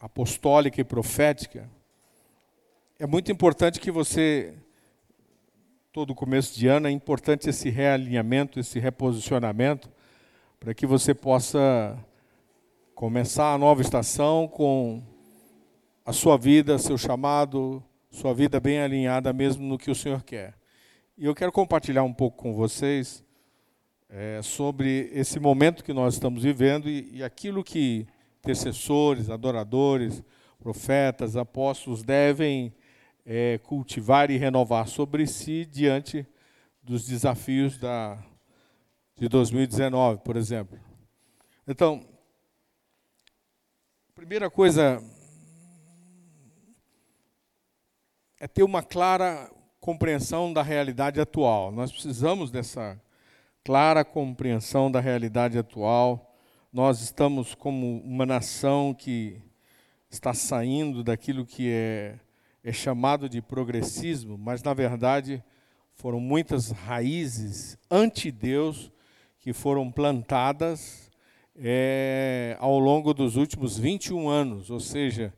apostólica e profética, é muito importante que você, todo começo de ano, é importante esse realinhamento, esse reposicionamento, para que você possa começar a nova estação com a sua vida, seu chamado, sua vida bem alinhada mesmo no que o Senhor quer. E eu quero compartilhar um pouco com vocês é, sobre esse momento que nós estamos vivendo e, e aquilo que intercessores, adoradores, profetas, apóstolos devem é, cultivar e renovar sobre si diante dos desafios da, de 2019, por exemplo. Então, primeira coisa é ter uma clara compreensão da realidade atual. Nós precisamos dessa clara compreensão da realidade atual. Nós estamos como uma nação que está saindo daquilo que é é chamado de progressismo, mas na verdade foram muitas raízes anti-Deus que foram plantadas é, ao longo dos últimos 21 anos, ou seja,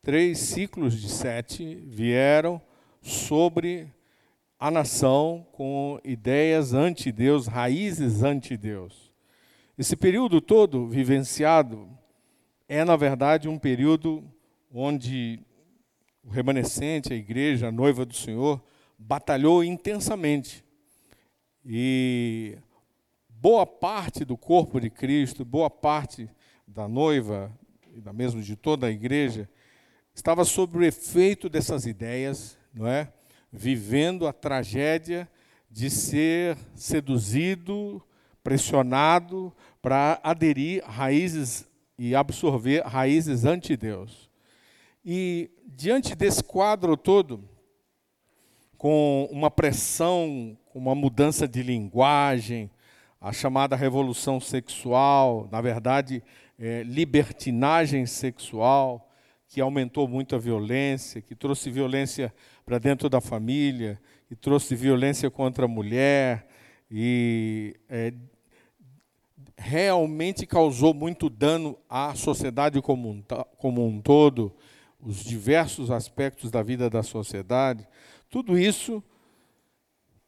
três ciclos de sete vieram sobre a nação com ideias anti-Deus, raízes anti-Deus. Esse período todo vivenciado é, na verdade, um período onde o remanescente, a igreja, a noiva do Senhor, batalhou intensamente. E boa parte do corpo de Cristo, boa parte da noiva, e da mesmo de toda a igreja, estava sob o efeito dessas ideias, não é? Vivendo a tragédia de ser seduzido, pressionado para aderir raízes e absorver raízes anti-Deus. E diante desse quadro todo, com uma pressão, uma mudança de linguagem, a chamada revolução sexual, na verdade, é, libertinagem sexual, que aumentou muito a violência, que trouxe violência para dentro da família, que trouxe violência contra a mulher, e é, realmente causou muito dano à sociedade como um, como um todo os diversos aspectos da vida da sociedade, tudo isso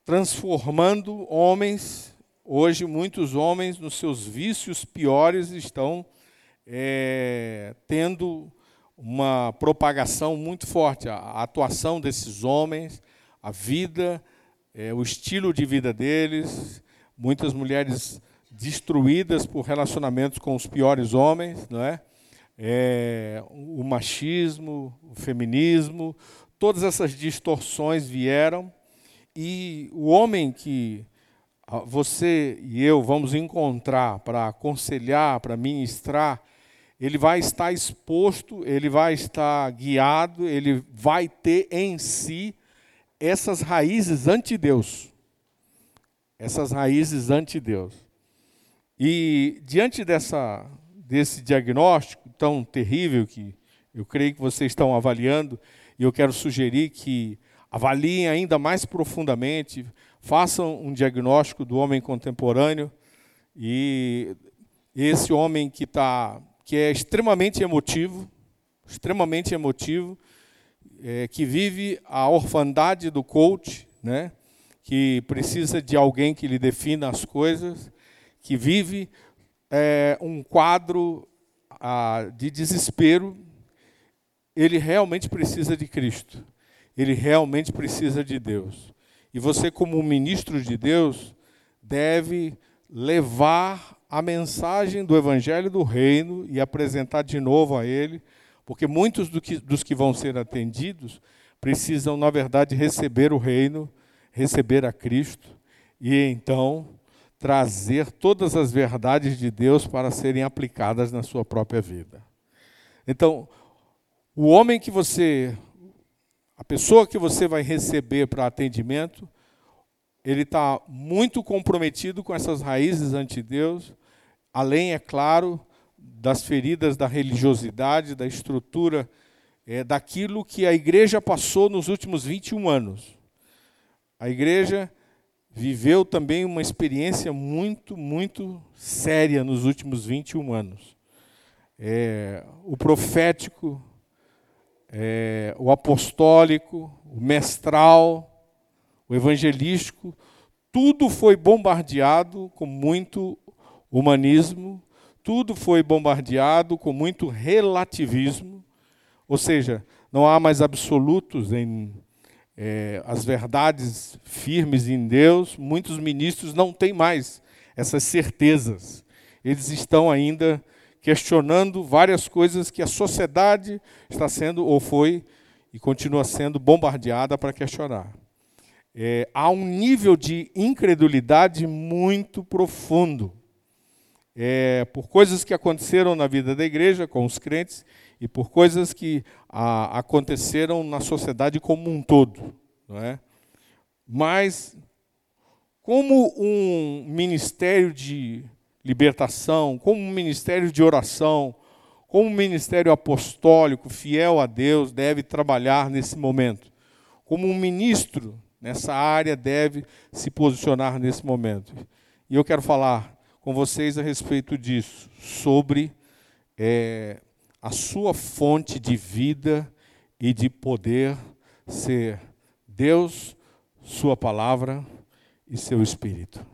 transformando homens. Hoje, muitos homens, nos seus vícios piores, estão é, tendo uma propagação muito forte. A, atuação desses homens, a vida, é, o estilo de vida deles, muitas mulheres destruídas por relacionamentos com os piores homens, não é? é, o machismo, o feminismo, todas essas distorções vieram e o homem que você e eu vamos encontrar para aconselhar, para ministrar, ele vai estar exposto, ele vai estar guiado, ele vai ter em si essas raízes anti-Deus. Essas raízes anti-Deus. E diante dessa, desse diagnóstico, tão terrível que eu creio que vocês estão avaliando, e eu quero sugerir que avaliem ainda mais profundamente, façam um diagnóstico do homem contemporâneo e esse homem que tá, que é extremamente emotivo, extremamente emotivo, é, que vive a orfandade do coach, né? que precisa de alguém que lhe defina as coisas, que vive é, um quadro ah, de desespero, ele realmente precisa de Cristo. Ele realmente precisa de Deus. E você, como ministro de Deus, deve levar a mensagem do Evangelho do Reino e apresentar de novo a ele, porque muitos do que, dos que vão ser atendidos precisam, na verdade, receber o Reino, receber a Cristo, e então trazer todas as verdades de Deus para serem aplicadas na sua própria vida. Então, o homem que você, a pessoa que você vai receber para atendimento, ele está muito comprometido com essas raízes ante Deus, além, é claro, das feridas da religiosidade, da estrutura, é, daquilo que a igreja passou nos últimos 21 anos. A igreja viveu também uma experiência muito, muito séria nos últimos 21 anos. é, o profético, é, o apostólico, o mestral, o evangelístico, tudo foi bombardeado com muito humanismo, tudo foi bombardeado com muito relativismo, ou seja, não há mais absolutos em é, as verdades firmes em Deus. Muitos ministros não têm mais essas certezas. Eles estão ainda questionando várias coisas que a sociedade está sendo ou foi e continua sendo bombardeada para questionar. É, há um nível de incredulidade muito profundo é, por coisas que aconteceram na vida da igreja com os crentes e por coisas que a, aconteceram na sociedade como um todo. Não é? Mas, como um ministério de libertação, como um ministério de oração, como um ministério apostólico, fiel a Deus, deve trabalhar nesse momento. Como um ministro nessa área deve se posicionar nesse momento. E eu quero falar com vocês a respeito disso, sobre é, a sua fonte de vida e de poder ser Deus, Sua palavra e seu Espírito.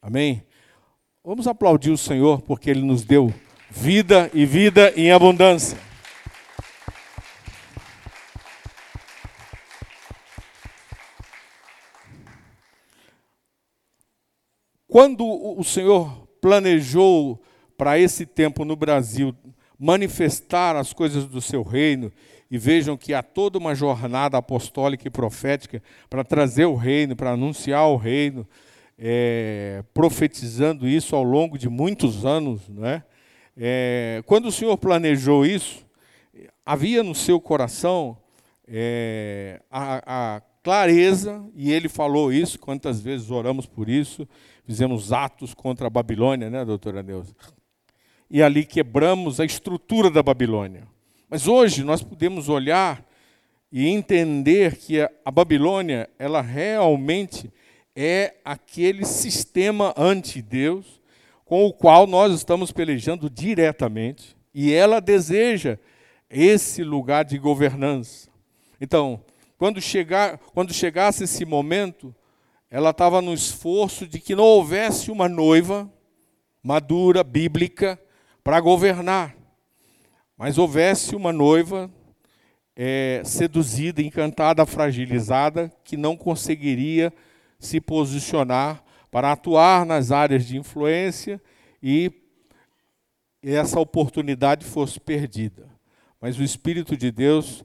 Amém? Vamos aplaudir o Senhor porque Ele nos deu vida e vida em abundância. Quando o Senhor planejou para esse tempo no Brasil manifestar as coisas do seu reino, e vejam que há toda uma jornada apostólica e profética para trazer o reino, para anunciar o reino, é, profetizando isso ao longo de muitos anos. Não é? é? quando o Senhor planejou isso, havia no seu coração é, a, a clareza, e ele falou isso, quantas vezes oramos por isso, fizemos atos contra a Babilônia, né, doutora Neuza? E ali quebramos a estrutura da Babilônia. Mas hoje nós podemos olhar e entender que a Babilônia, ela realmente é aquele sistema anti-Deus com o qual nós estamos pelejando diretamente, e ela deseja esse lugar de governança. Então, quando, chegar, quando chegasse esse momento, ela estava no esforço de que não houvesse uma noiva madura, bíblica, para governar, mas houvesse uma noiva é, seduzida, encantada, fragilizada, que não conseguiria se posicionar para atuar nas áreas de influência e essa oportunidade fosse perdida. Mas o Espírito de Deus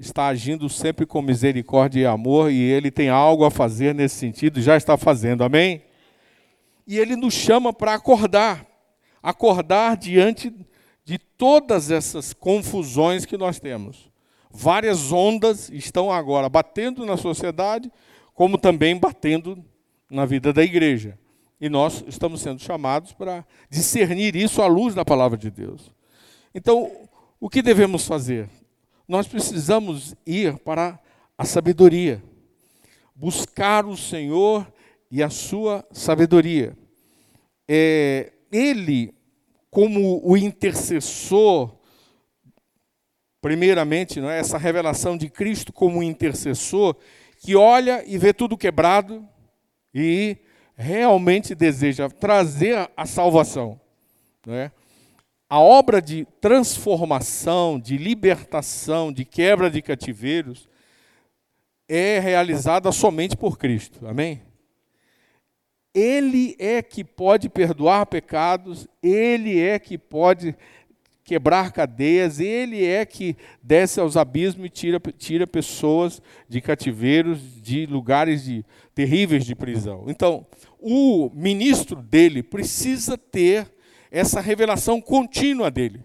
está agindo sempre com misericórdia e amor e ele tem algo a fazer nesse sentido, já está fazendo, amém? E ele nos chama para acordar, acordar diante de todas essas confusões que nós temos. Várias ondas estão agora batendo na sociedade como também batendo na vida da igreja. E nós estamos sendo chamados para discernir isso à luz da palavra de Deus. Então, o que devemos fazer? Nós precisamos ir para a sabedoria, buscar o Senhor e a sua sabedoria. É, ele, como o intercessor, primeiramente, não é? essa revelação de Cristo como intercessor, que olha e vê tudo quebrado e realmente deseja trazer a salvação. Não é? A obra de transformação, de libertação, de quebra de cativeiros é realizada somente por Cristo. Amém? Ele é que pode perdoar pecados, ele é que pode quebrar cadeias, ele é que desce aos abismos e tira, tira pessoas de cativeiros, de lugares de, terríveis de prisão. Então, o ministro dele precisa ter essa revelação contínua dele,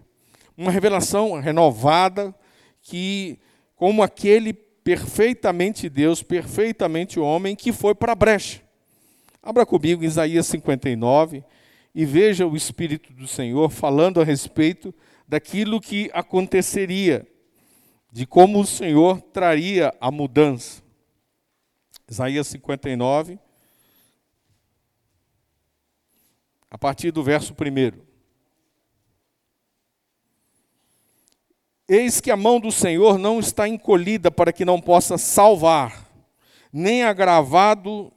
uma revelação renovada que, como aquele perfeitamente Deus, perfeitamente homem que foi para a brecha. Abra comigo Isaías 59 e veja o Espírito do Senhor falando a respeito daquilo que aconteceria, de como o Senhor traria a mudança. Isaías 59, a partir do verso 1. Eis que a mão do Senhor não está encolhida para que não possa salvar, nem agravado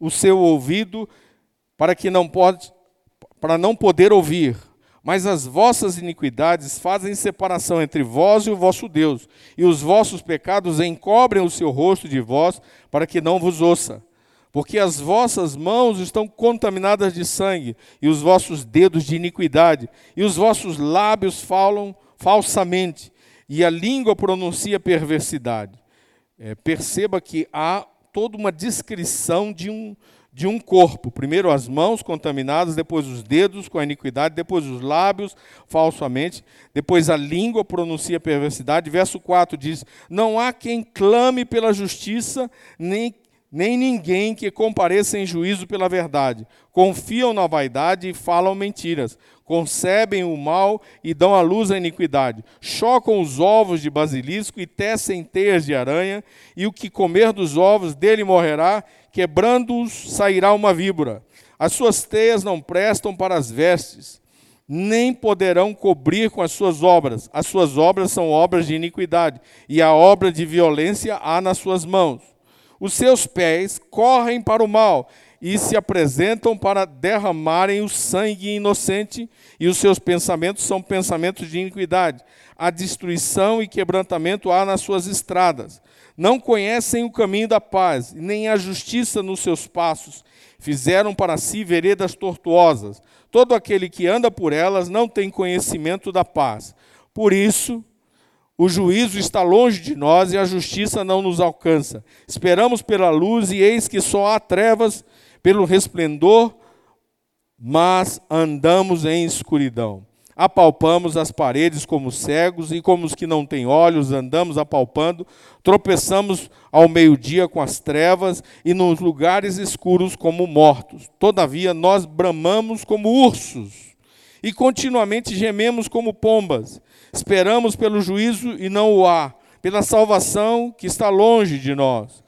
o seu ouvido para que não pode para não poder ouvir. Mas as vossas iniquidades fazem separação entre vós e o vosso Deus, e os vossos pecados encobrem o seu rosto de vós, para que não vos ouça. Porque as vossas mãos estão contaminadas de sangue, e os vossos dedos de iniquidade, e os vossos lábios falam falsamente, e a língua pronuncia perversidade. É, perceba que há toda uma descrição de um, de um corpo. Primeiro as mãos contaminadas, depois os dedos com a iniquidade, depois os lábios falsamente, depois a língua pronuncia perversidade. Verso 4 diz: Não há quem clame pela justiça, nem nem ninguém que compareça em juízo pela verdade. Confiam na vaidade e falam mentiras. Concebem o mal e dão à luz a iniquidade. Chocam os ovos de basilisco e tecem teias de aranha, e o que comer dos ovos dele morrerá, quebrando-os sairá uma víbora. As suas teias não prestam para as vestes, nem poderão cobrir com as suas obras. As suas obras são obras de iniquidade, e a obra de violência há nas suas mãos. Os seus pés correm para o mal e se apresentam para derramarem o sangue inocente, e os seus pensamentos são pensamentos de iniquidade. A destruição e quebrantamento há nas suas estradas. Não conhecem o caminho da paz, nem a justiça nos seus passos. Fizeram para si veredas tortuosas. Todo aquele que anda por elas não tem conhecimento da paz. Por isso, o juízo está longe de nós e a justiça não nos alcança. Esperamos pela luz e eis que só há trevas pelo resplendor, mas andamos em escuridão. Apalpamos as paredes como cegos e como os que não têm olhos, andamos apalpando, tropeçamos ao meio-dia com as trevas e nos lugares escuros como mortos. Todavia nós bramamos como ursos e continuamente gememos como pombas. Esperamos pelo juízo e não o há, pela salvação que está longe de nós.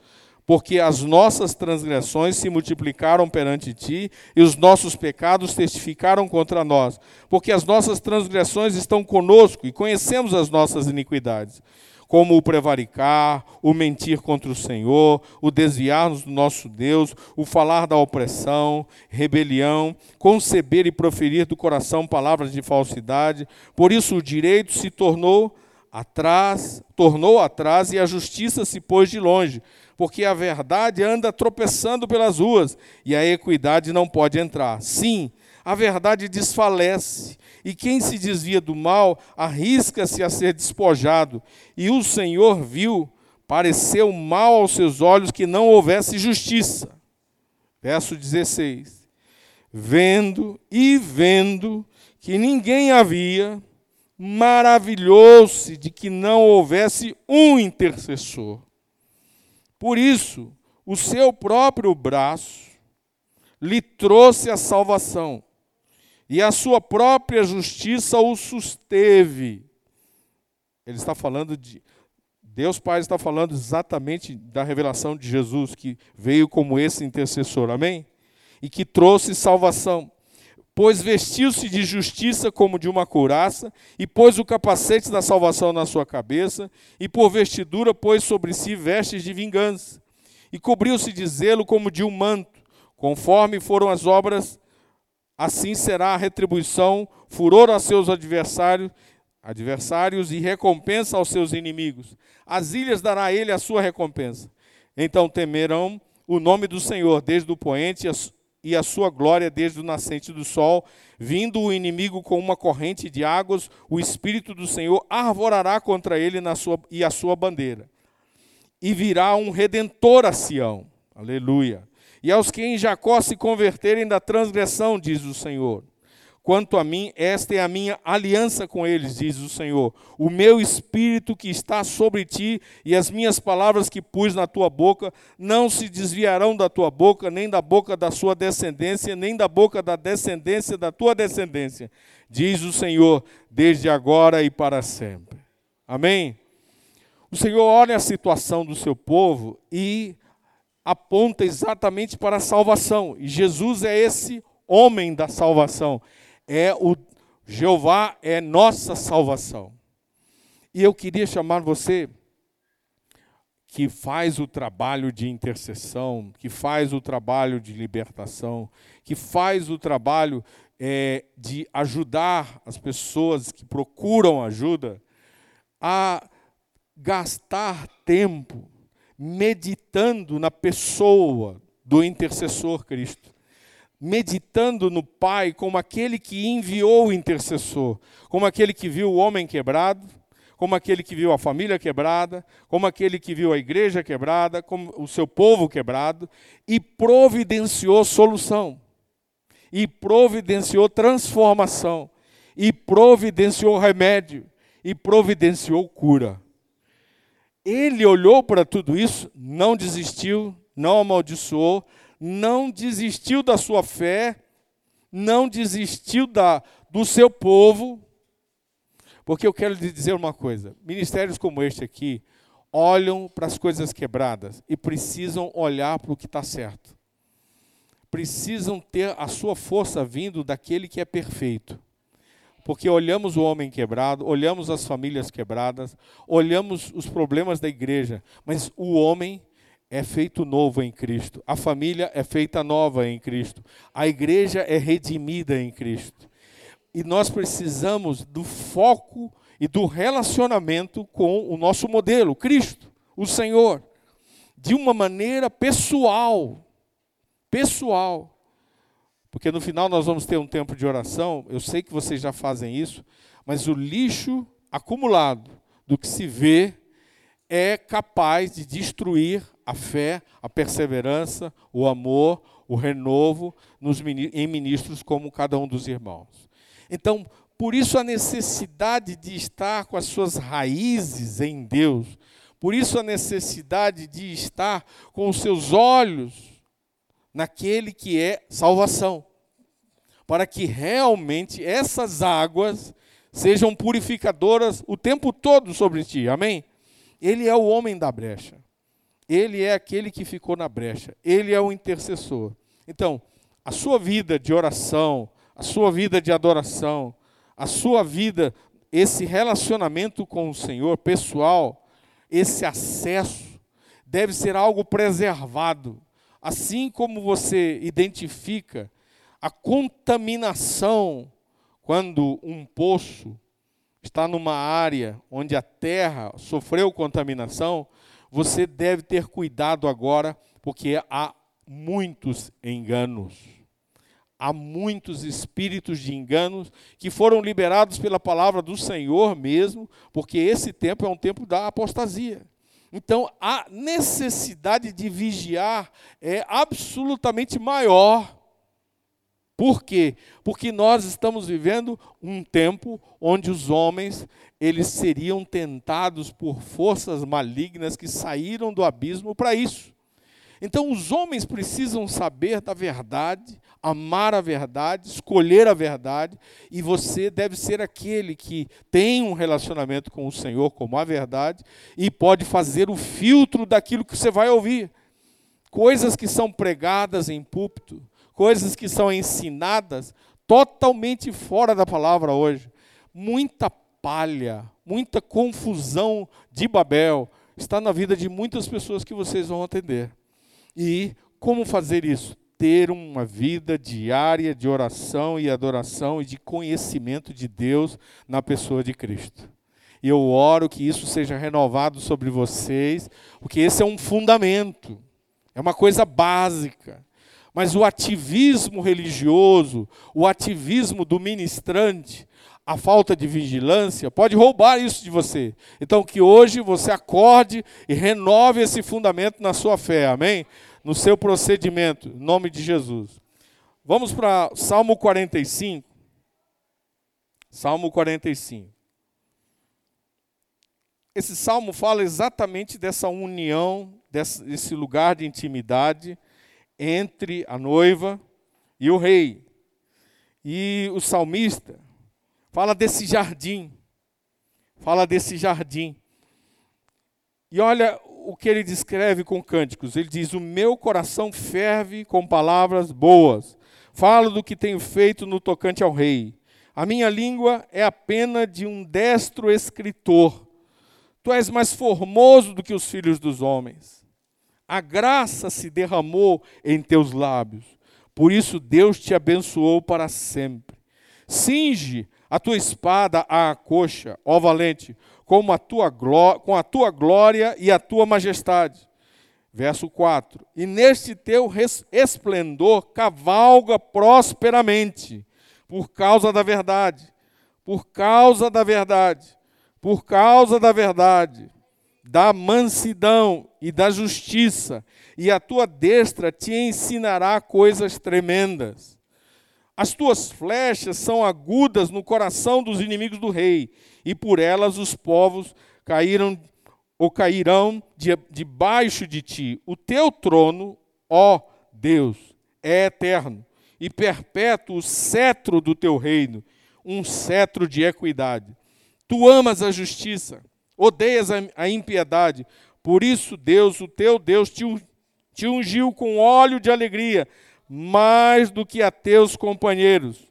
Porque as nossas transgressões se multiplicaram perante ti e os nossos pecados testificaram contra nós. Porque as nossas transgressões estão conosco e conhecemos as nossas iniquidades como o prevaricar, o mentir contra o Senhor, o desviar-nos do nosso Deus, o falar da opressão, rebelião, conceber e proferir do coração palavras de falsidade. Por isso o direito se tornou atrás, tornou atrás e a justiça se pôs de longe, porque a verdade anda tropeçando pelas ruas e a equidade não pode entrar. Sim, a verdade desfalece e quem se desvia do mal arrisca-se a ser despojado. E o Senhor viu, pareceu mal aos seus olhos que não houvesse justiça. Verso 16: Vendo e vendo que ninguém havia, maravilhou-se de que não houvesse um intercessor. Por isso, o seu próprio braço lhe trouxe a salvação e a sua própria justiça o susteve. Ele está falando de. Deus Pai está falando exatamente da revelação de Jesus, que veio como esse intercessor, amém? E que trouxe salvação. Pois vestiu-se de justiça como de uma couraça, e pôs o capacete da salvação na sua cabeça, e por vestidura pôs sobre si vestes de vingança, e cobriu-se de zelo como de um manto, conforme foram as obras assim será a retribuição, furor a seus adversários, adversários e recompensa aos seus inimigos. As ilhas dará ele a sua recompensa. Então temerão o nome do Senhor desde o poente e a sua glória desde o nascente do sol. Vindo o inimigo com uma corrente de águas, o Espírito do Senhor arvorará contra ele na sua, e a sua bandeira. E virá um redentor a Sião. Aleluia e aos que em Jacó se converterem da transgressão, diz o Senhor. Quanto a mim, esta é a minha aliança com eles, diz o Senhor. O meu espírito que está sobre ti e as minhas palavras que pus na tua boca não se desviarão da tua boca, nem da boca da sua descendência, nem da boca da descendência da tua descendência, diz o Senhor, desde agora e para sempre. Amém? O Senhor olha a situação do seu povo e aponta exatamente para a salvação. E Jesus é esse homem da salvação. É o Jeová é nossa salvação. E eu queria chamar você que faz o trabalho de intercessão, que faz o trabalho de libertação, que faz o trabalho é, de ajudar as pessoas que procuram ajuda, a gastar tempo meditando na pessoa do intercessor Cristo, meditando no Pai como aquele que enviou o intercessor, como aquele que viu o homem quebrado, como aquele que viu a família quebrada, como aquele que viu a igreja quebrada, como o seu povo quebrado, e providenciou solução, e providenciou transformação, e providenciou remédio, e providenciou cura. Ele olhou para tudo isso, não desistiu, não amaldiçoou, não desistiu da sua fé, não desistiu da, do seu povo, porque eu quero lhe dizer uma coisa: ministérios como este aqui olham para as coisas quebradas e precisam olhar para o que está certo. Precisam ter a sua força vindo daquele que é perfeito. Porque olhamos o homem quebrado, olhamos as famílias quebradas, olhamos os problemas da igreja, mas o homem é feito novo em Cristo, a família é feita nova em Cristo, a igreja é redimida em Cristo. E nós precisamos do foco e do relacionamento com o nosso modelo, Cristo, o Senhor, de uma maneira pessoal. Pessoal. Porque no final nós vamos ter um tempo de oração, eu sei que vocês já fazem isso, mas o lixo acumulado do que se vê é capaz de destruir a fé, a perseverança, o amor, o renovo nos, em ministros como cada um dos irmãos. Então, por isso a necessidade de estar com as suas raízes em Deus, por isso a necessidade de estar com os seus olhos naquele que é salvação, para que realmente essas águas sejam purificadoras o tempo todo sobre ti. Amém? Ele é o homem da brecha. Ele é aquele que ficou na brecha. Ele é o intercessor. Então, a sua vida de oração, a sua vida de adoração, a sua vida, esse relacionamento com o Senhor pessoal, esse acesso, deve ser algo preservado. Assim como você identifica a contaminação quando um poço está numa área onde a terra sofreu contaminação, você deve ter cuidado agora, porque há muitos enganos há muitos espíritos de enganos que foram liberados pela palavra do Senhor mesmo, porque esse tempo é um tempo da apostasia. Então, a necessidade de vigiar é absolutamente maior. Por quê? Porque nós estamos vivendo um tempo onde os homens eles seriam tentados por forças malignas que saíram do abismo para isso. Então, os homens precisam saber da verdade, amar a verdade, escolher a verdade, e você deve ser aquele que tem um relacionamento com o Senhor como a verdade e pode fazer o filtro daquilo que você vai ouvir. Coisas que são pregadas em púlpito, coisas que são ensinadas totalmente fora da palavra hoje. Muita palha, muita confusão de Babel está na vida de muitas pessoas que vocês vão atender. E como fazer isso? Ter uma vida diária de oração e adoração e de conhecimento de Deus na pessoa de Cristo. E eu oro que isso seja renovado sobre vocês, porque esse é um fundamento, é uma coisa básica. Mas o ativismo religioso, o ativismo do ministrante, a falta de vigilância pode roubar isso de você. Então, que hoje você acorde e renove esse fundamento na sua fé, amém? No seu procedimento, em nome de Jesus. Vamos para Salmo 45. Salmo 45. Esse salmo fala exatamente dessa união, desse lugar de intimidade entre a noiva e o rei. E o salmista fala desse jardim. Fala desse jardim. E olha o que ele descreve com cânticos. Ele diz: O meu coração ferve com palavras boas. Falo do que tenho feito no tocante ao rei. A minha língua é a pena de um destro escritor. Tu és mais formoso do que os filhos dos homens. A graça se derramou em teus lábios. Por isso Deus te abençoou para sempre. Cinge a tua espada à coxa, ó valente, com a tua, com a tua glória e a tua majestade. Verso 4: E neste teu esplendor cavalga prosperamente, por causa da verdade, por causa da verdade por causa da verdade, da mansidão e da justiça, e a tua destra te ensinará coisas tremendas. As tuas flechas são agudas no coração dos inimigos do rei, e por elas os povos caíram ou cairão debaixo de, de ti. O teu trono, ó Deus, é eterno, e perpétuo o cetro do teu reino, um cetro de equidade. Tu amas a justiça, odeias a impiedade. Por isso, Deus, o teu Deus, te ungiu com óleo de alegria, mais do que a teus companheiros.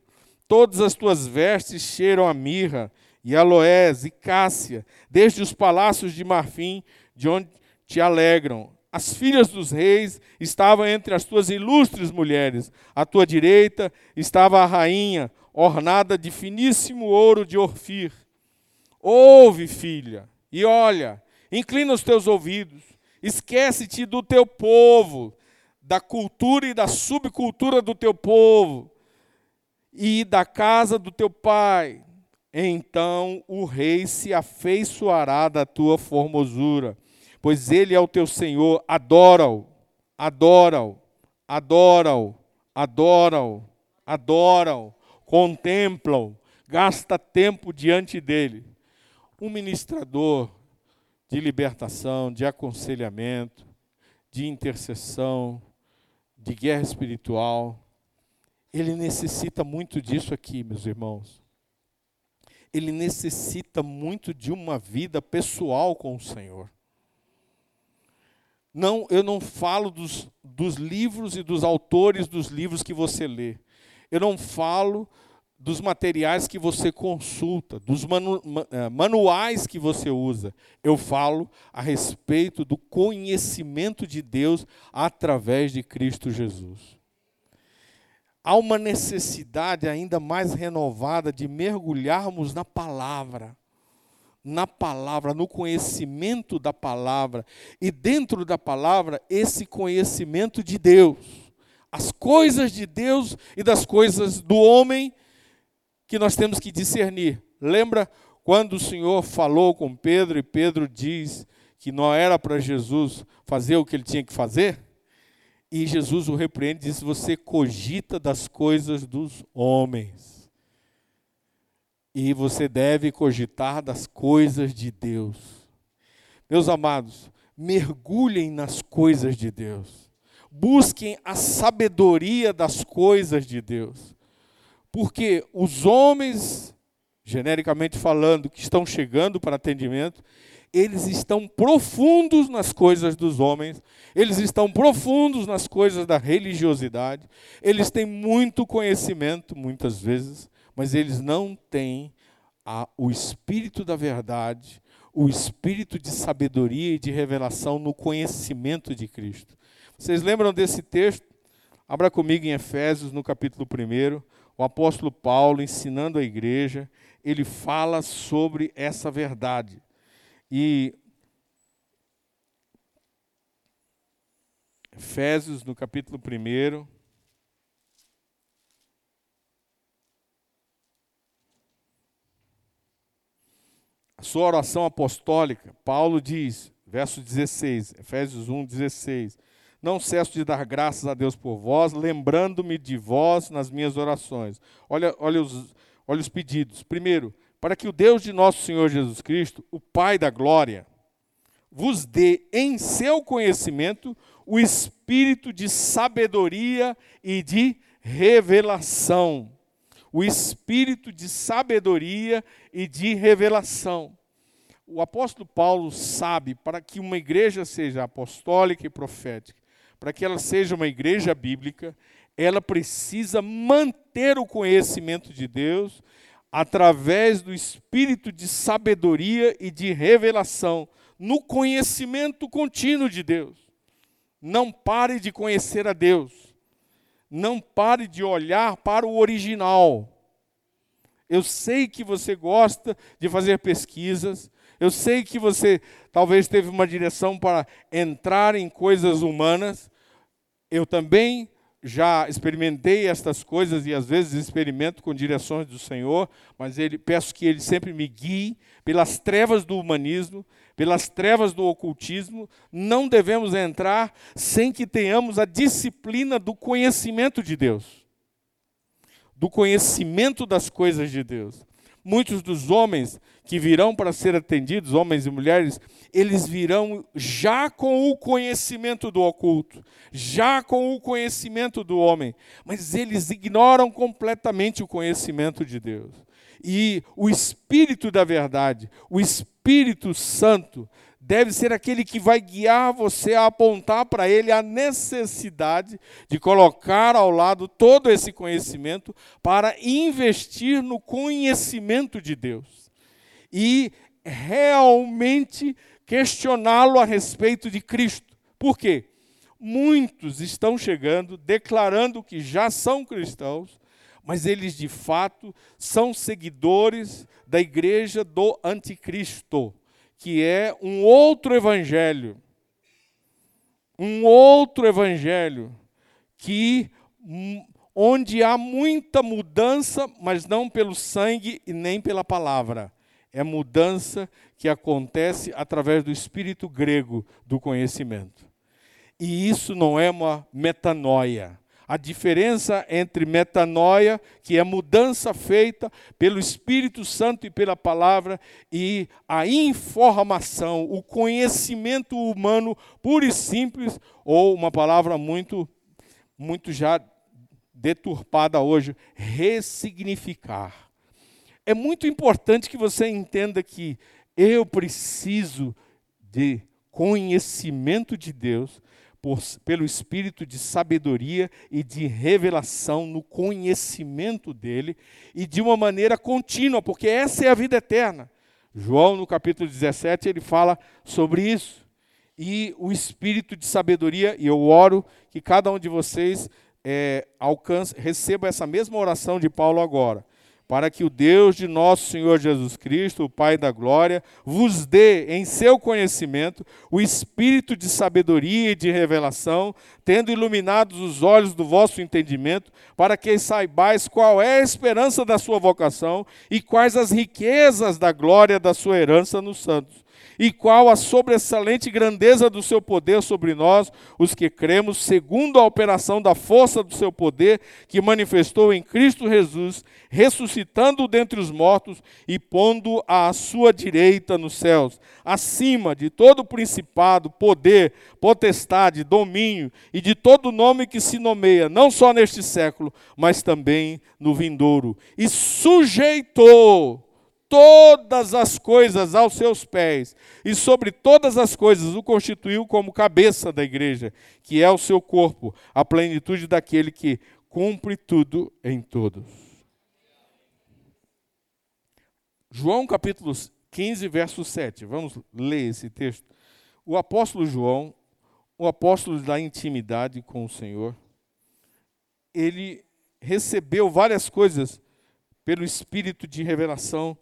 Todas as tuas vestes cheiram a mirra, e aloés, e cássia, desde os palácios de marfim, de onde te alegram. As filhas dos reis estavam entre as tuas ilustres mulheres. À tua direita estava a rainha, ornada de finíssimo ouro de Orfir. Ouve, filha, e olha, inclina os teus ouvidos, esquece-te do teu povo, da cultura e da subcultura do teu povo e da casa do teu pai. Então o rei se afeiçoará da tua formosura, pois ele é o teu Senhor, adora-o, adora-o, adora-o, adora-o, adora-o, contempla-o, gasta tempo diante dele um ministrador de libertação, de aconselhamento, de intercessão, de guerra espiritual, ele necessita muito disso aqui, meus irmãos. Ele necessita muito de uma vida pessoal com o Senhor. Não, eu não falo dos, dos livros e dos autores dos livros que você lê. Eu não falo dos materiais que você consulta, dos manu eh, manuais que você usa. Eu falo a respeito do conhecimento de Deus através de Cristo Jesus. Há uma necessidade ainda mais renovada de mergulharmos na palavra, na palavra, no conhecimento da palavra, e dentro da palavra, esse conhecimento de Deus. As coisas de Deus e das coisas do homem que nós temos que discernir. Lembra quando o Senhor falou com Pedro e Pedro diz que não era para Jesus fazer o que ele tinha que fazer? E Jesus o repreende e diz: Você cogita das coisas dos homens. E você deve cogitar das coisas de Deus. Meus amados, mergulhem nas coisas de Deus. Busquem a sabedoria das coisas de Deus. Porque os homens, genericamente falando, que estão chegando para atendimento, eles estão profundos nas coisas dos homens, eles estão profundos nas coisas da religiosidade, eles têm muito conhecimento, muitas vezes, mas eles não têm a, o espírito da verdade, o espírito de sabedoria e de revelação no conhecimento de Cristo. Vocês lembram desse texto? Abra comigo em Efésios, no capítulo 1 o apóstolo Paulo, ensinando a igreja, ele fala sobre essa verdade. E Efésios, no capítulo 1. A sua oração apostólica, Paulo diz, verso 16, Efésios 1, 16: não cesso de dar graças a Deus por vós, lembrando-me de vós nas minhas orações. Olha, olha, os, olha os pedidos. Primeiro, para que o Deus de nosso Senhor Jesus Cristo, o Pai da glória, vos dê em seu conhecimento o espírito de sabedoria e de revelação. O espírito de sabedoria e de revelação. O apóstolo Paulo sabe, para que uma igreja seja apostólica e profética, para que ela seja uma igreja bíblica, ela precisa manter o conhecimento de Deus, através do espírito de sabedoria e de revelação, no conhecimento contínuo de Deus. Não pare de conhecer a Deus. Não pare de olhar para o original. Eu sei que você gosta de fazer pesquisas, eu sei que você talvez teve uma direção para entrar em coisas humanas. Eu também já experimentei estas coisas e às vezes experimento com direções do Senhor, mas ele, peço que Ele sempre me guie pelas trevas do humanismo, pelas trevas do ocultismo. Não devemos entrar sem que tenhamos a disciplina do conhecimento de Deus, do conhecimento das coisas de Deus. Muitos dos homens que virão para ser atendidos, homens e mulheres, eles virão já com o conhecimento do oculto, já com o conhecimento do homem, mas eles ignoram completamente o conhecimento de Deus. E o Espírito da verdade, o Espírito Santo, deve ser aquele que vai guiar você a apontar para ele a necessidade de colocar ao lado todo esse conhecimento para investir no conhecimento de Deus e realmente questioná-lo a respeito de Cristo. Por quê? Muitos estão chegando declarando que já são cristãos, mas eles de fato são seguidores da igreja do anticristo que é um outro evangelho. Um outro evangelho que hum, onde há muita mudança, mas não pelo sangue e nem pela palavra. É mudança que acontece através do espírito grego do conhecimento. E isso não é uma metanoia a diferença entre metanoia, que é mudança feita pelo Espírito Santo e pela palavra, e a informação, o conhecimento humano puro e simples, ou uma palavra muito, muito já deturpada hoje, ressignificar. É muito importante que você entenda que eu preciso de conhecimento de Deus por, pelo espírito de sabedoria e de revelação no conhecimento dele e de uma maneira contínua, porque essa é a vida eterna. João, no capítulo 17, ele fala sobre isso. E o espírito de sabedoria, e eu oro que cada um de vocês é, alcance, receba essa mesma oração de Paulo agora para que o Deus de nosso Senhor Jesus Cristo, o Pai da glória, vos dê em seu conhecimento o espírito de sabedoria e de revelação, tendo iluminados os olhos do vosso entendimento, para que saibais qual é a esperança da sua vocação e quais as riquezas da glória da sua herança nos santos e qual a sobressalente grandeza do seu poder sobre nós, os que cremos, segundo a operação da força do seu poder, que manifestou em Cristo Jesus, ressuscitando-o dentre os mortos e pondo à sua direita nos céus, acima de todo principado, poder, potestade, domínio e de todo nome que se nomeia, não só neste século, mas também no vindouro, e sujeitou todas as coisas aos seus pés, e sobre todas as coisas o constituiu como cabeça da igreja, que é o seu corpo, a plenitude daquele que cumpre tudo em todos. João capítulo 15, verso 7. Vamos ler esse texto. O apóstolo João, o apóstolo da intimidade com o Senhor, ele recebeu várias coisas pelo espírito de revelação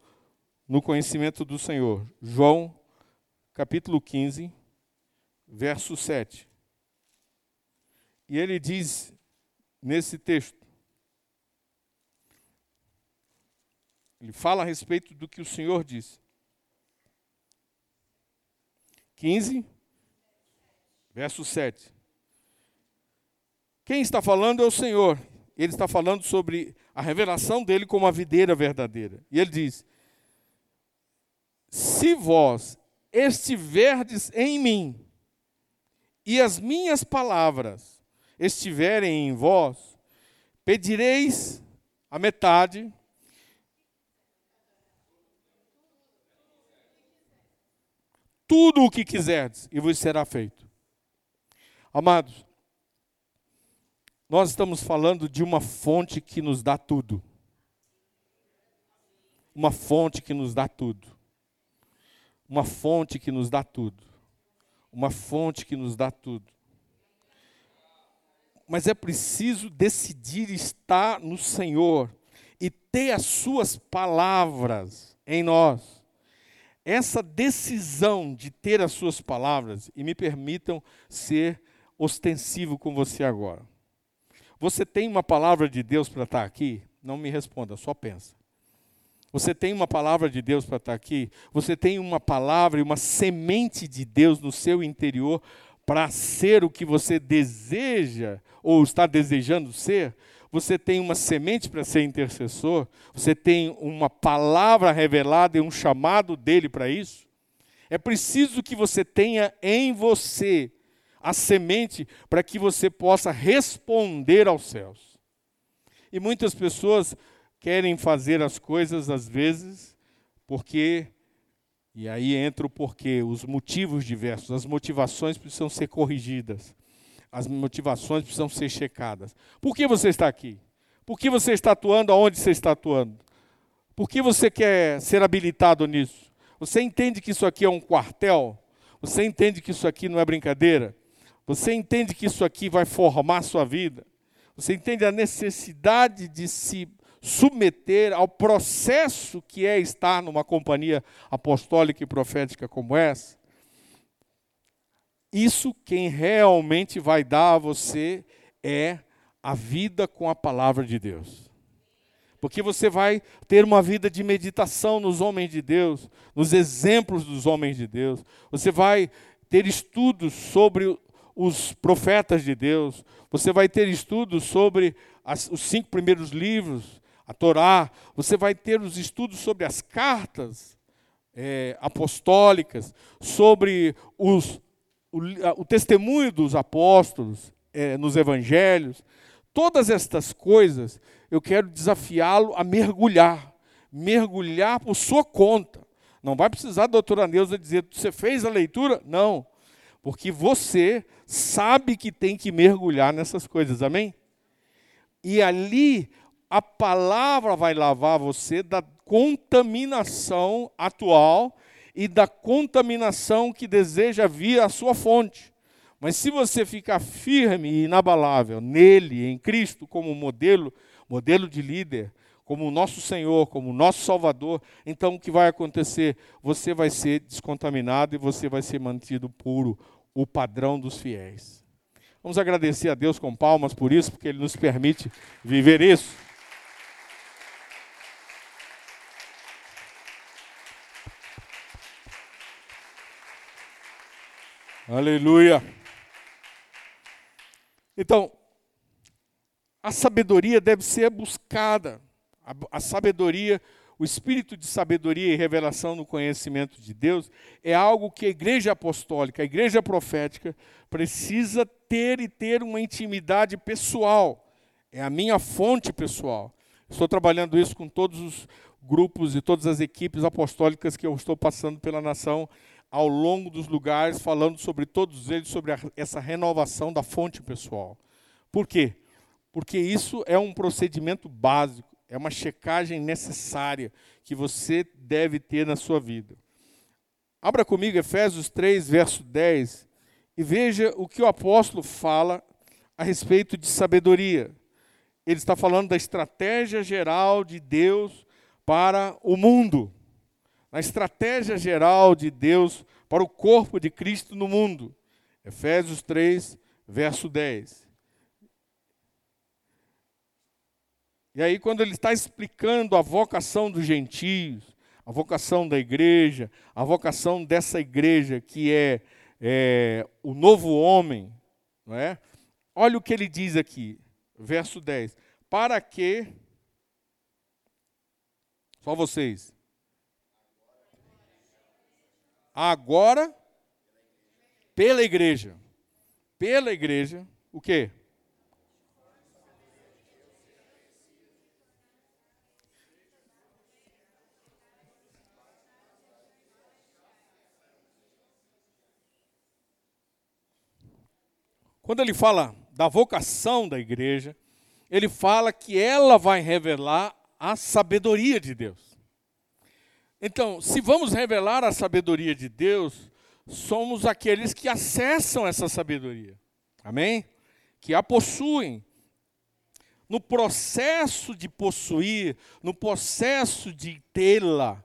no conhecimento do Senhor. João, capítulo 15, verso 7. E ele diz nesse texto, ele fala a respeito do que o Senhor diz. 15, verso 7. Quem está falando é o Senhor. Ele está falando sobre a revelação dele como a videira verdadeira. E ele diz: se vós estiverdes em mim e as minhas palavras estiverem em vós, pedireis a metade tudo o que quiserdes e vos será feito. Amados, nós estamos falando de uma fonte que nos dá tudo. uma fonte que nos dá tudo. Uma fonte que nos dá tudo. Uma fonte que nos dá tudo. Mas é preciso decidir estar no Senhor e ter as Suas palavras em nós. Essa decisão de ter as Suas palavras, e me permitam ser ostensivo com você agora. Você tem uma palavra de Deus para estar aqui? Não me responda, só pensa. Você tem uma palavra de Deus para estar aqui? Você tem uma palavra e uma semente de Deus no seu interior para ser o que você deseja ou está desejando ser? Você tem uma semente para ser intercessor? Você tem uma palavra revelada e um chamado dele para isso? É preciso que você tenha em você a semente para que você possa responder aos céus. E muitas pessoas querem fazer as coisas às vezes porque e aí entra o porquê, os motivos diversos, as motivações precisam ser corrigidas. As motivações precisam ser checadas. Por que você está aqui? Por que você está atuando aonde você está atuando? Por que você quer ser habilitado nisso? Você entende que isso aqui é um quartel? Você entende que isso aqui não é brincadeira? Você entende que isso aqui vai formar sua vida? Você entende a necessidade de se submeter ao processo que é estar numa companhia apostólica e profética como essa, isso quem realmente vai dar a você é a vida com a palavra de Deus. Porque você vai ter uma vida de meditação nos homens de Deus, nos exemplos dos homens de Deus. Você vai ter estudos sobre os profetas de Deus. Você vai ter estudos sobre as, os cinco primeiros livros a Torá, você vai ter os estudos sobre as cartas é, apostólicas, sobre os, o, o, testemunho dos apóstolos é, nos evangelhos. Todas estas coisas eu quero desafiá-lo a mergulhar, mergulhar por sua conta. Não vai precisar a doutora Neuza dizer, você fez a leitura? Não, porque você sabe que tem que mergulhar nessas coisas, amém? E ali a palavra vai lavar você da contaminação atual e da contaminação que deseja vir à sua fonte. Mas se você ficar firme e inabalável nele, em Cristo, como modelo, modelo de líder, como o nosso Senhor, como o nosso Salvador, então o que vai acontecer? Você vai ser descontaminado e você vai ser mantido puro, o padrão dos fiéis. Vamos agradecer a Deus com palmas por isso, porque Ele nos permite viver isso. Aleluia. Então, a sabedoria deve ser buscada. A, a, sabedoria, o espírito de sabedoria e revelação no conhecimento de Deus é algo que a igreja apostólica, a igreja profética, precisa ter e ter uma intimidade pessoal. É a minha fonte pessoal. Estou trabalhando isso com todos os grupos e todas as equipes apostólicas que eu estou passando pela nação ao longo dos lugares, falando sobre todos eles, sobre a, essa renovação da fonte pessoal. Por quê? Porque isso é um procedimento básico, é uma checagem necessária que você deve ter na sua vida. Abra comigo Efésios 3, verso 10, e veja o que o apóstolo fala a respeito de sabedoria. Ele está falando da estratégia geral de Deus para o mundo na estratégia geral de Deus para o corpo de Cristo no mundo. Efésios 3, verso 10. E aí, quando ele está explicando a vocação dos gentios, a vocação da igreja, a vocação dessa igreja que é, é o novo homem, não é? olha o que ele diz aqui, verso 10: Para que, só vocês, agora pela igreja. Pela igreja, o quê? Quando ele fala da vocação da igreja, ele fala que ela vai revelar a sabedoria de Deus. Então, se vamos revelar a sabedoria de Deus, somos aqueles que acessam essa sabedoria. Amém? Que a possuem. No processo de possuir, no processo de tê-la,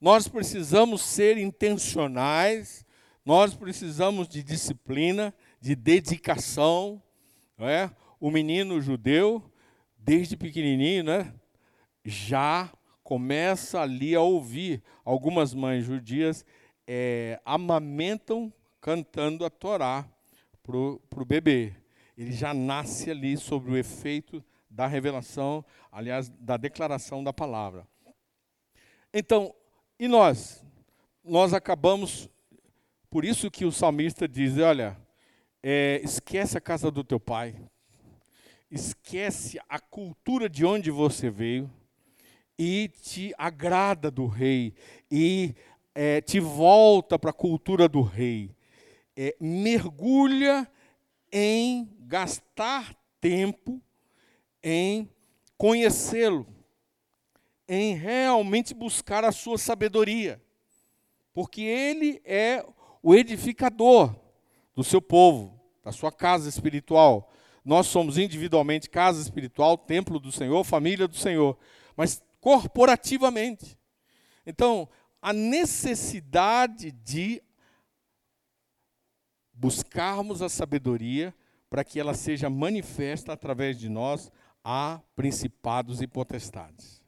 nós precisamos ser intencionais, nós precisamos de disciplina, de dedicação. É? O menino judeu, desde pequenininho, né, já começa ali a ouvir. Algumas mães judias é, amamentam cantando a Torá para o bebê. Ele já nasce ali sobre o efeito da revelação, aliás, da declaração da palavra. Então, e nós? Nós acabamos, por isso que o salmista diz: olha, é, esquece a casa do teu pai, esquece a cultura de onde você veio e te agrada do rei e é, te volta para a cultura do rei. É, mergulha em gastar tempo em conhecê-lo, em realmente buscar a sua sabedoria, porque ele é o edificador do seu povo, da sua casa espiritual. Nós somos individualmente casa espiritual, templo do Senhor, família do Senhor, mas corporativamente. Então, a necessidade de buscarmos a sabedoria para que ela seja manifesta através de nós a principados e potestades.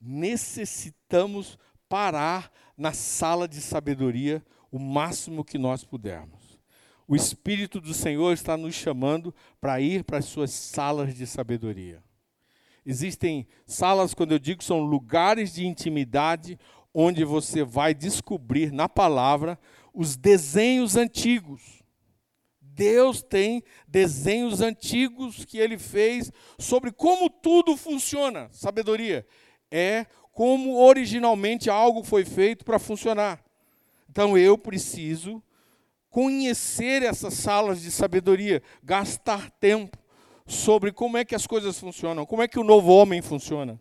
Necessitamos parar na sala de sabedoria o máximo que nós pudermos. O Espírito do Senhor está nos chamando para ir para as suas salas de sabedoria. Existem salas, quando eu digo, são lugares de intimidade onde você vai descobrir na palavra os desenhos antigos. Deus tem desenhos antigos que ele fez sobre como tudo funciona. Sabedoria é como originalmente algo foi feito para funcionar. Então eu preciso conhecer essas salas de sabedoria, gastar tempo sobre como é que as coisas funcionam, como é que o novo homem funciona,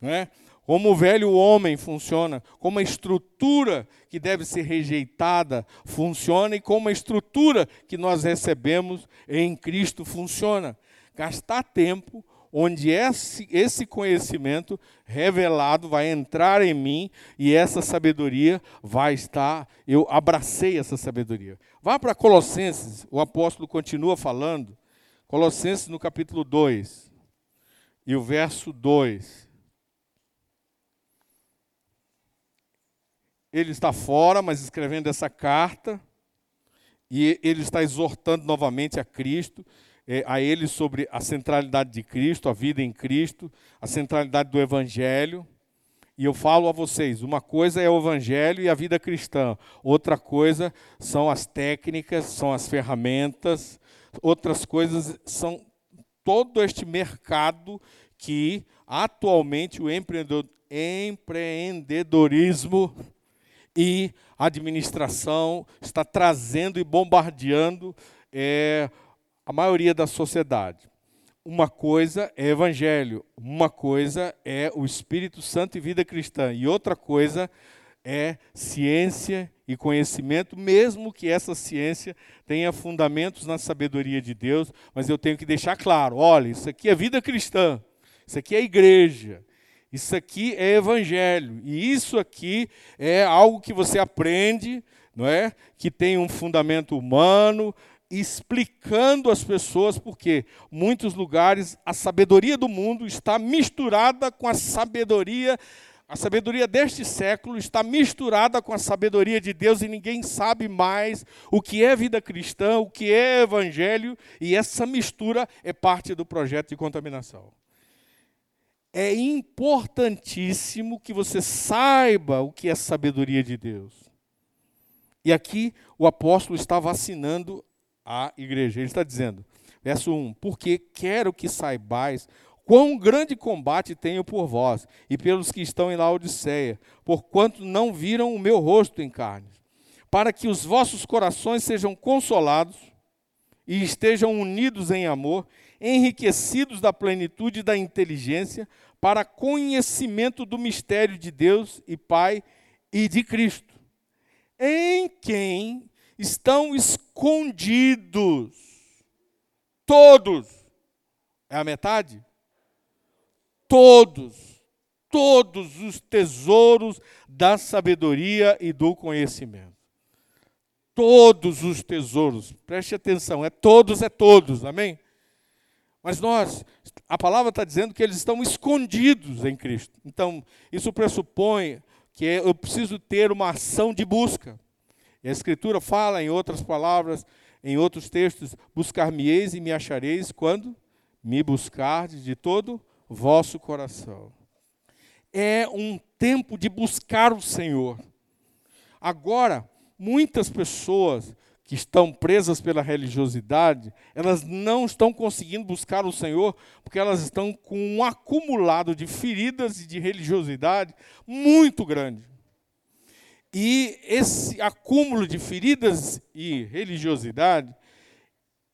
né? como o velho homem funciona, como a estrutura que deve ser rejeitada funciona e como a estrutura que nós recebemos em Cristo funciona. Gastar tempo onde esse, esse conhecimento revelado vai entrar em mim e essa sabedoria vai estar. Eu abracei essa sabedoria. Vá para Colossenses, o apóstolo continua falando Colossenses no capítulo 2 e o verso 2. Ele está fora, mas escrevendo essa carta, e ele está exortando novamente a Cristo, é, a ele sobre a centralidade de Cristo, a vida em Cristo, a centralidade do Evangelho. E eu falo a vocês: uma coisa é o Evangelho e a vida cristã, outra coisa são as técnicas, são as ferramentas, outras coisas são todo este mercado que atualmente o empreendedorismo e administração está trazendo e bombardeando é, a maioria da sociedade. Uma coisa é evangelho, uma coisa é o Espírito Santo e vida cristã, e outra coisa é ciência e conhecimento, mesmo que essa ciência tenha fundamentos na sabedoria de Deus, mas eu tenho que deixar claro: olha, isso aqui é vida cristã, isso aqui é igreja, isso aqui é evangelho, e isso aqui é algo que você aprende, não é? Que tem um fundamento humano, explicando às pessoas porque muitos lugares a sabedoria do mundo está misturada com a sabedoria a sabedoria deste século está misturada com a sabedoria de Deus e ninguém sabe mais o que é vida cristã, o que é evangelho, e essa mistura é parte do projeto de contaminação. É importantíssimo que você saiba o que é sabedoria de Deus. E aqui o apóstolo está vacinando a igreja. Ele está dizendo, verso 1: Porque quero que saibais Quão grande combate tenho por vós e pelos que estão em Laodiceia, porquanto não viram o meu rosto em carne, para que os vossos corações sejam consolados e estejam unidos em amor, enriquecidos da plenitude da inteligência, para conhecimento do mistério de Deus e Pai e de Cristo, em quem estão escondidos todos. É a metade? Todos, todos os tesouros da sabedoria e do conhecimento. Todos os tesouros, preste atenção, é todos, é todos, amém? Mas nós, a palavra está dizendo que eles estão escondidos em Cristo. Então, isso pressupõe que eu preciso ter uma ação de busca. E a Escritura fala, em outras palavras, em outros textos, buscar-me-eis e me achareis quando me buscardes de todo vosso coração. É um tempo de buscar o Senhor. Agora, muitas pessoas que estão presas pela religiosidade, elas não estão conseguindo buscar o Senhor porque elas estão com um acumulado de feridas e de religiosidade muito grande. E esse acúmulo de feridas e religiosidade,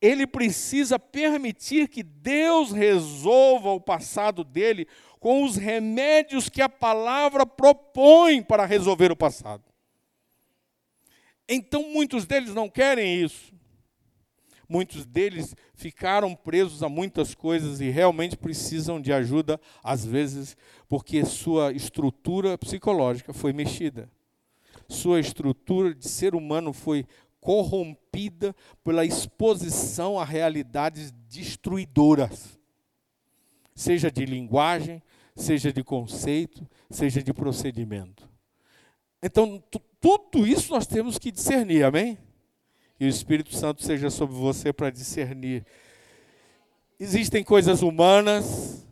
ele precisa permitir que Deus resolva o passado dele com os remédios que a palavra propõe para resolver o passado. Então, muitos deles não querem isso. Muitos deles ficaram presos a muitas coisas e realmente precisam de ajuda, às vezes, porque sua estrutura psicológica foi mexida sua estrutura de ser humano foi corrompida pela exposição a realidades destruidoras, seja de linguagem, seja de conceito, seja de procedimento. Então, tudo isso nós temos que discernir, amém? E o Espírito Santo seja sobre você para discernir. Existem coisas humanas,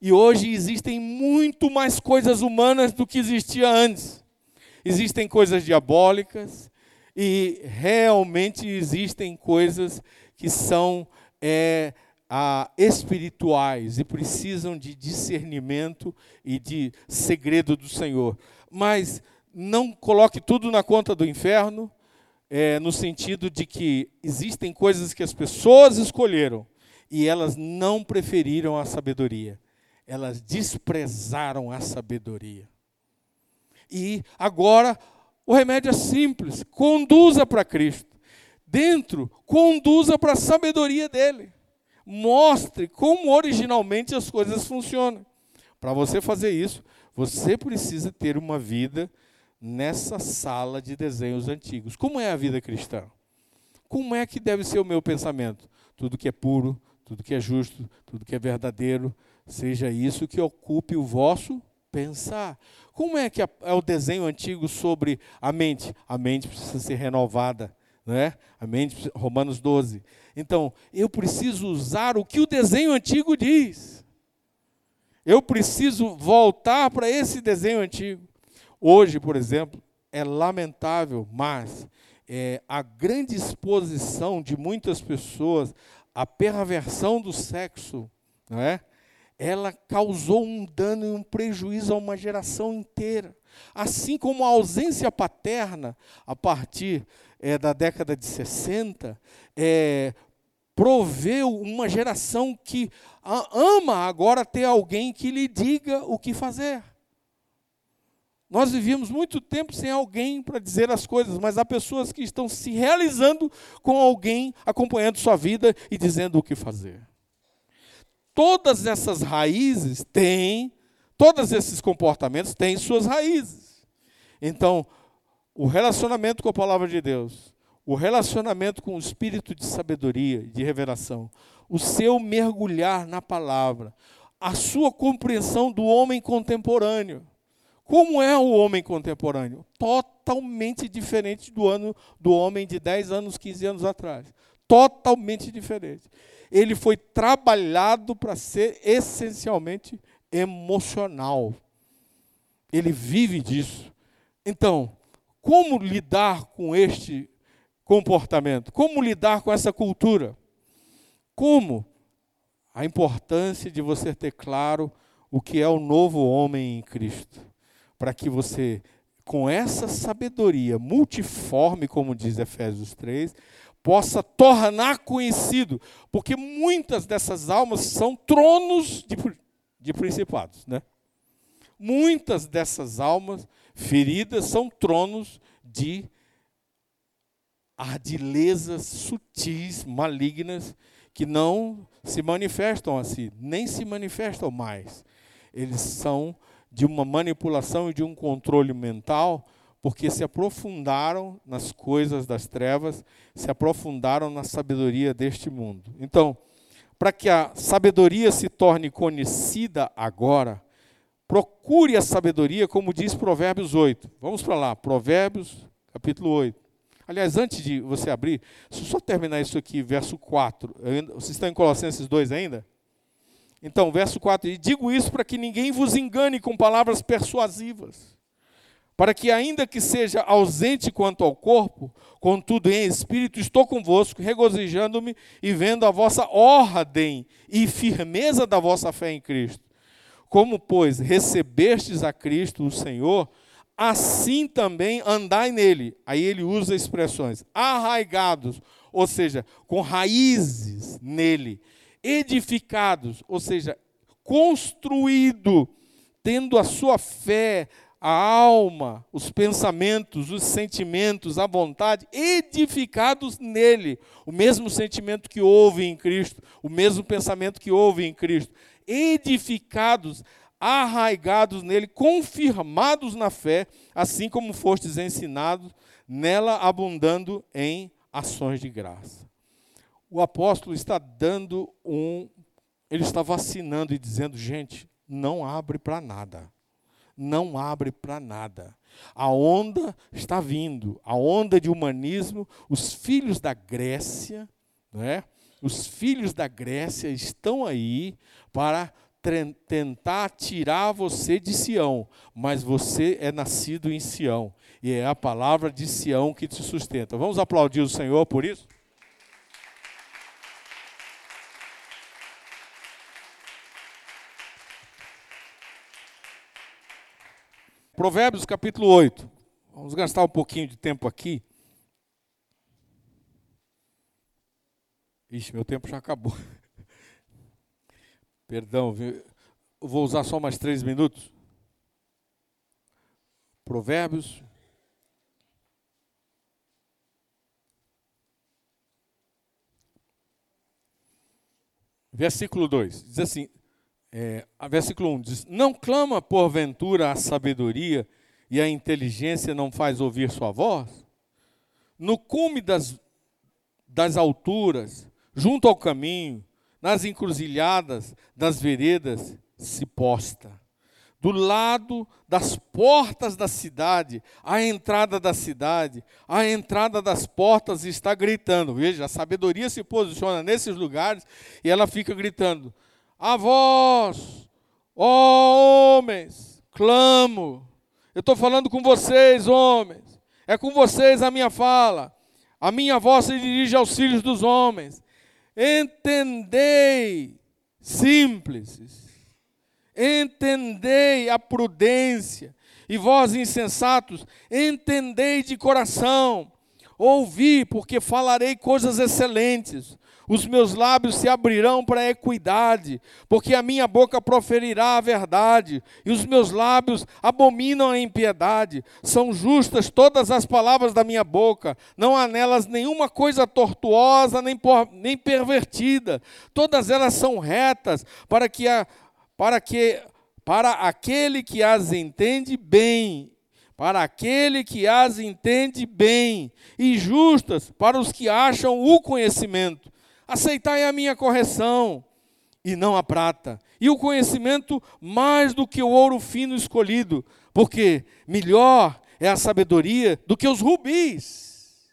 e hoje existem muito mais coisas humanas do que existia antes existem coisas diabólicas e realmente existem coisas que são é, a, espirituais e precisam de discernimento e de segredo do Senhor. Mas não coloque tudo na conta do inferno, é, no sentido de que existem coisas que as pessoas escolheram e elas não preferiram a sabedoria, elas desprezaram a sabedoria. E agora o remédio é simples: conduza para Cristo. Dentro, conduza para a sabedoria dele. Mostre como originalmente as coisas funcionam. Para você fazer isso, você precisa ter uma vida nessa sala de desenhos antigos. Como é a vida cristã? Como é que deve ser o meu pensamento? Tudo que é puro, tudo que é justo, tudo que é verdadeiro, seja isso que ocupe o vosso pensar. Como é que é o desenho antigo sobre a mente? A mente precisa ser renovada, não é? A mente, Romanos 12. Então, eu preciso usar o que o desenho antigo diz. Eu preciso voltar para esse desenho antigo. Hoje, por exemplo, é lamentável, mas é, a grande exposição de muitas pessoas à perversão do sexo, não é? Ela causou um dano e um prejuízo a uma geração inteira. Assim como a ausência paterna, a partir é, da década de 60, é, proveu uma geração que ama agora ter alguém que lhe diga o que fazer. Nós vivíamos muito tempo sem alguém para dizer as coisas, mas há pessoas que estão se realizando com alguém acompanhando sua vida e dizendo o que fazer todas essas raízes têm, todos esses comportamentos têm suas raízes. Então, o relacionamento com a palavra de Deus, o relacionamento com o espírito de sabedoria, de revelação, o seu mergulhar na palavra, a sua compreensão do homem contemporâneo. Como é o homem contemporâneo? Totalmente diferente do ano do homem de 10 anos, 15 anos atrás. Totalmente diferente ele foi trabalhado para ser essencialmente emocional. Ele vive disso. Então, como lidar com este comportamento? Como lidar com essa cultura? Como? A importância de você ter claro o que é o novo homem em Cristo, para que você, com essa sabedoria multiforme, como diz Efésios 3, possa tornar conhecido, porque muitas dessas almas são tronos de, de principados, né? Muitas dessas almas feridas são tronos de ardilezas sutis, malignas, que não se manifestam assim, nem se manifestam mais. Eles são de uma manipulação e de um controle mental, porque se aprofundaram nas coisas das trevas, se aprofundaram na sabedoria deste mundo. Então, para que a sabedoria se torne conhecida agora, procure a sabedoria, como diz Provérbios 8. Vamos para lá, Provérbios, capítulo 8. Aliás, antes de você abrir, deixa eu só terminar isso aqui, verso 4. Vocês estão em Colossenses 2 ainda? Então, verso 4. E digo isso para que ninguém vos engane com palavras persuasivas para que, ainda que seja ausente quanto ao corpo, contudo em espírito estou convosco, regozijando-me e vendo a vossa ordem e firmeza da vossa fé em Cristo. Como, pois, recebestes a Cristo, o Senhor, assim também andai nele. Aí ele usa expressões arraigados, ou seja, com raízes nele, edificados, ou seja, construído, tendo a sua fé a alma, os pensamentos, os sentimentos, a vontade, edificados nele. O mesmo sentimento que houve em Cristo, o mesmo pensamento que houve em Cristo. Edificados, arraigados nele, confirmados na fé, assim como fostes ensinados, nela abundando em ações de graça. O apóstolo está dando um. Ele está vacinando e dizendo: gente, não abre para nada não abre para nada. A onda está vindo, a onda de humanismo, os filhos da Grécia, né? Os filhos da Grécia estão aí para tentar tirar você de Sião, mas você é nascido em Sião, e é a palavra de Sião que te sustenta. Vamos aplaudir o Senhor por isso? Provérbios capítulo 8. Vamos gastar um pouquinho de tempo aqui. Ixi, meu tempo já acabou. Perdão, vou usar só mais três minutos. Provérbios. Versículo 2: diz assim: é, versículo 1 diz: Não clama porventura a sabedoria e a inteligência não faz ouvir sua voz? No cume das, das alturas, junto ao caminho, nas encruzilhadas das veredas, se posta. Do lado das portas da cidade, a entrada da cidade, a entrada das portas está gritando. Veja, a sabedoria se posiciona nesses lugares e ela fica gritando: a vós, ó homens, clamo. Eu estou falando com vocês, homens. É com vocês a minha fala. A minha voz se dirige aos filhos dos homens. Entendei, simples. Entendei a prudência. E vós, insensatos, entendei de coração. Ouvi, porque falarei coisas excelentes os meus lábios se abrirão para a equidade, porque a minha boca proferirá a verdade, e os meus lábios abominam a impiedade. São justas todas as palavras da minha boca, não há nelas nenhuma coisa tortuosa nem, por, nem pervertida. Todas elas são retas, para que, a, para que para aquele que as entende bem para aquele que as entende bem, e justas para os que acham o conhecimento. Aceitai a minha correção, e não a prata, e o conhecimento mais do que o ouro fino escolhido, porque melhor é a sabedoria do que os rubis.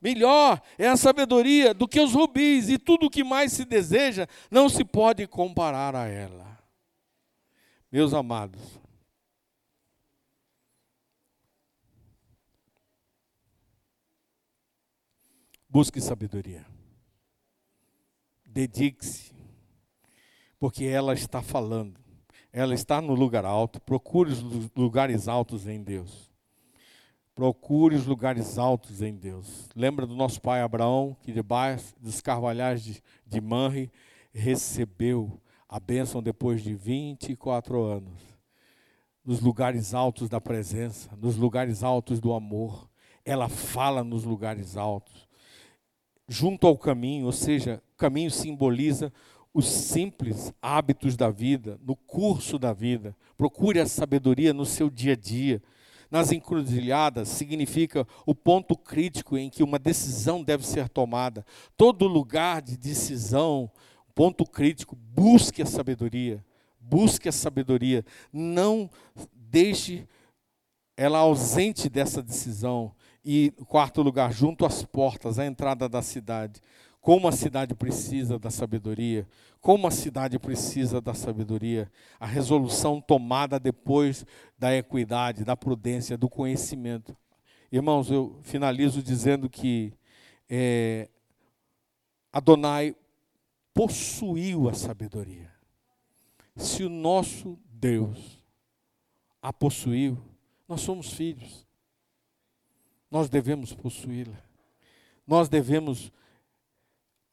Melhor é a sabedoria do que os rubis, e tudo o que mais se deseja não se pode comparar a ela. Meus amados, busque sabedoria dedique-se, porque ela está falando, ela está no lugar alto. Procure os lugares altos em Deus. Procure os lugares altos em Deus. Lembra do nosso pai Abraão, que debaixo dos carvalhais de, de Manre recebeu a bênção depois de 24 anos, nos lugares altos da presença, nos lugares altos do amor. Ela fala nos lugares altos, junto ao caminho, ou seja, caminho simboliza os simples hábitos da vida, no curso da vida. Procure a sabedoria no seu dia a dia. Nas encruzilhadas significa o ponto crítico em que uma decisão deve ser tomada. Todo lugar de decisão, ponto crítico, busque a sabedoria. Busque a sabedoria. Não deixe ela ausente dessa decisão. E, quarto lugar, junto às portas, à entrada da cidade. Como a cidade precisa da sabedoria, como a cidade precisa da sabedoria, a resolução tomada depois da equidade, da prudência, do conhecimento. Irmãos, eu finalizo dizendo que é, Adonai possuiu a sabedoria. Se o nosso Deus a possuiu, nós somos filhos. Nós devemos possuí-la. Nós devemos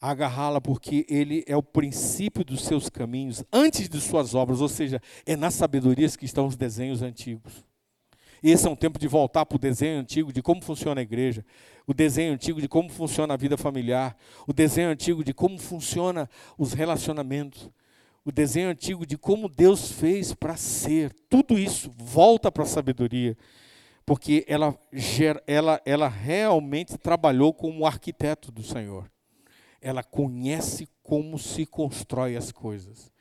agarrá-la porque ele é o princípio dos seus caminhos, antes de suas obras, ou seja, é nas sabedorias que estão os desenhos antigos. Esse é um tempo de voltar para o desenho antigo de como funciona a igreja, o desenho antigo de como funciona a vida familiar, o desenho antigo de como funciona os relacionamentos, o desenho antigo de como Deus fez para ser. Tudo isso volta para a sabedoria, porque ela, ela, ela realmente trabalhou como arquiteto do Senhor ela conhece como se constrói as coisas.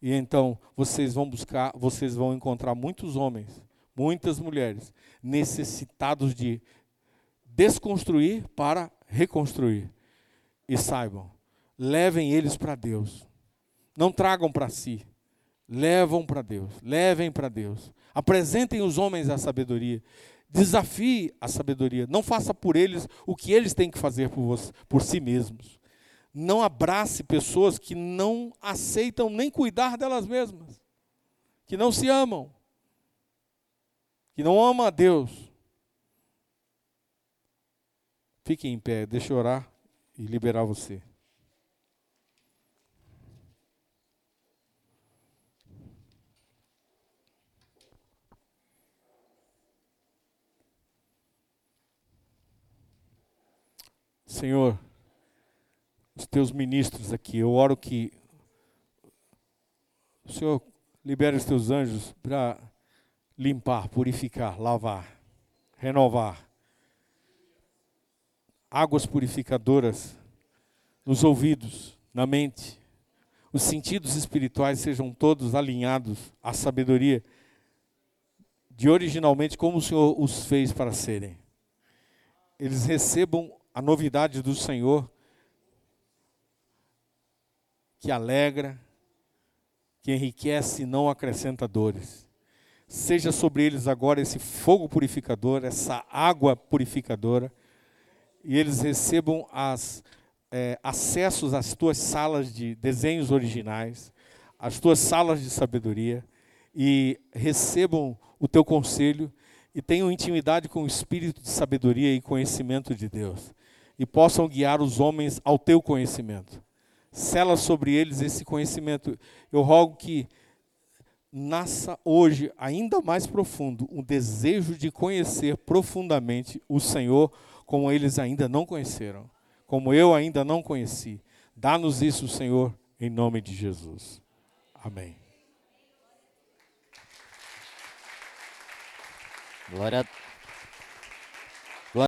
E então vocês vão buscar, vocês vão encontrar muitos homens, muitas mulheres necessitados de desconstruir para reconstruir. E saibam, levem eles para Deus. Não tragam para si. Levam para Deus, levem para Deus. Apresentem os homens à sabedoria. Desafie a sabedoria. Não faça por eles o que eles têm que fazer por, você, por si mesmos não abrace pessoas que não aceitam nem cuidar delas mesmas, que não se amam, que não amam a Deus. Fique em pé, deixa eu orar e liberar você. Senhor, os teus ministros aqui. Eu oro que o Senhor libere os teus anjos para limpar, purificar, lavar, renovar. Águas purificadoras nos ouvidos, na mente. Os sentidos espirituais sejam todos alinhados à sabedoria de originalmente como o Senhor os fez para serem. Eles recebam a novidade do Senhor que alegra, que enriquece e não acrescenta dores. Seja sobre eles agora esse fogo purificador, essa água purificadora, e eles recebam as, é, acessos às tuas salas de desenhos originais, às tuas salas de sabedoria, e recebam o teu conselho e tenham intimidade com o espírito de sabedoria e conhecimento de Deus, e possam guiar os homens ao teu conhecimento sela sobre eles esse conhecimento. Eu rogo que nasça hoje ainda mais profundo um desejo de conhecer profundamente o Senhor como eles ainda não conheceram, como eu ainda não conheci. Dá-nos isso, Senhor, em nome de Jesus. Amém. Glória a